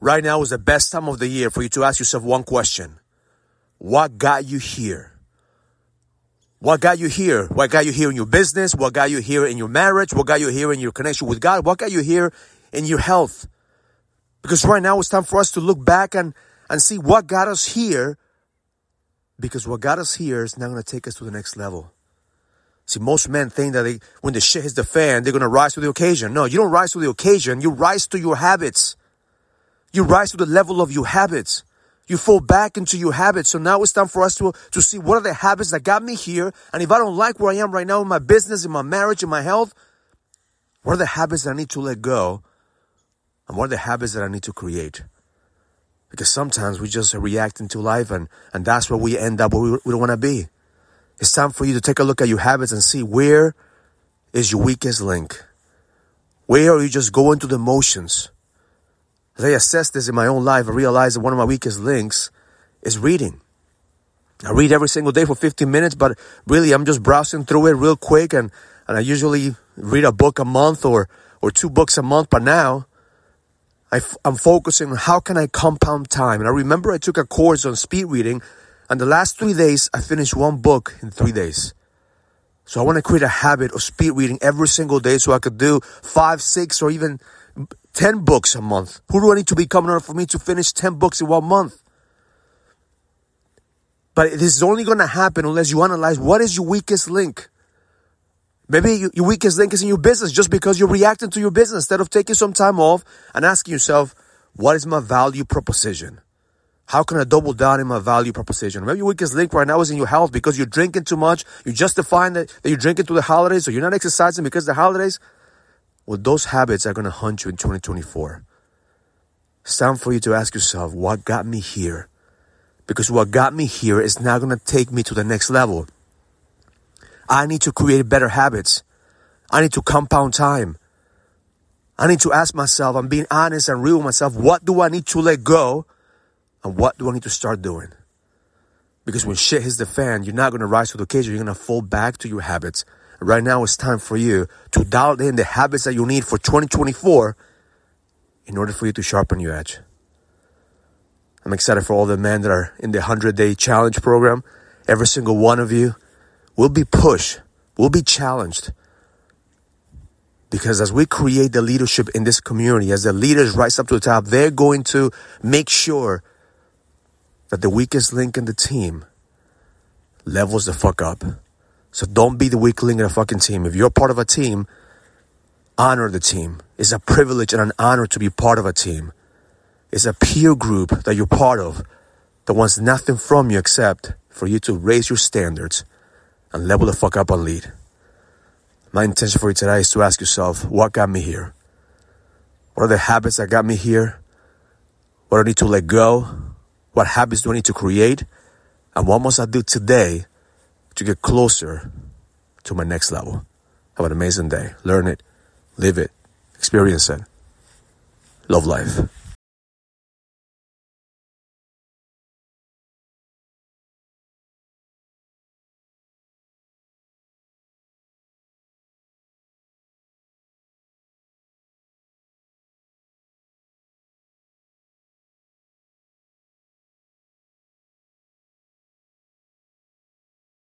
Right now is the best time of the year for you to ask yourself one question. What got you here? What got you here? What got you here in your business? What got you here in your marriage? What got you here in your connection with God? What got you here in your health? Because right now it's time for us to look back and, and see what got us here. Because what got us here is now going to take us to the next level. See, most men think that they, when the shit hits the fan, they're going to rise to the occasion. No, you don't rise to the occasion. You rise to your habits. You rise to the level of your habits. You fall back into your habits. So now it's time for us to, to see what are the habits that got me here. And if I don't like where I am right now in my business, in my marriage, in my health, what are the habits that I need to let go? And what are the habits that I need to create? Because sometimes we just react into life and, and that's where we end up where we, we don't want to be. It's time for you to take a look at your habits and see where is your weakest link. Where are you just going through the motions? As I assess this in my own life, I realize that one of my weakest links is reading. I read every single day for 15 minutes, but really I'm just browsing through it real quick and, and I usually read a book a month or, or two books a month. But now I f- I'm focusing on how can I compound time. And I remember I took a course on speed reading and the last three days I finished one book in three days. So I want to create a habit of speed reading every single day so I could do five, six, or even 10 books a month. Who do I need to become in order for me to finish 10 books in one month? But this is only going to happen unless you analyze what is your weakest link. Maybe your weakest link is in your business just because you're reacting to your business instead of taking some time off and asking yourself, what is my value proposition? How can I double down in my value proposition? Maybe your weakest link right now is in your health because you're drinking too much. You're justifying that, that you're drinking through the holidays or you're not exercising because the holidays. Well, those habits are going to hunt you in 2024. It's time for you to ask yourself, what got me here? Because what got me here is not going to take me to the next level. I need to create better habits. I need to compound time. I need to ask myself, I'm being honest and real with myself, what do I need to let go? And what do I need to start doing? Because when shit hits the fan, you're not going to rise to the occasion. You're going to fall back to your habits. Right now, it's time for you to dial in the habits that you need for 2024 in order for you to sharpen your edge. I'm excited for all the men that are in the 100 day challenge program. Every single one of you will be pushed, will be challenged. Because as we create the leadership in this community, as the leaders rise up to the top, they're going to make sure that the weakest link in the team levels the fuck up. So don't be the weakling in a fucking team. If you're part of a team, honor the team. It's a privilege and an honor to be part of a team. It's a peer group that you're part of that wants nothing from you except for you to raise your standards and level the fuck up and lead. My intention for you today is to ask yourself, what got me here? What are the habits that got me here? What do I need to let go? What habits do I need to create? And what must I do today to get closer to my next level? Have an amazing day. Learn it, live it, experience it. Love life.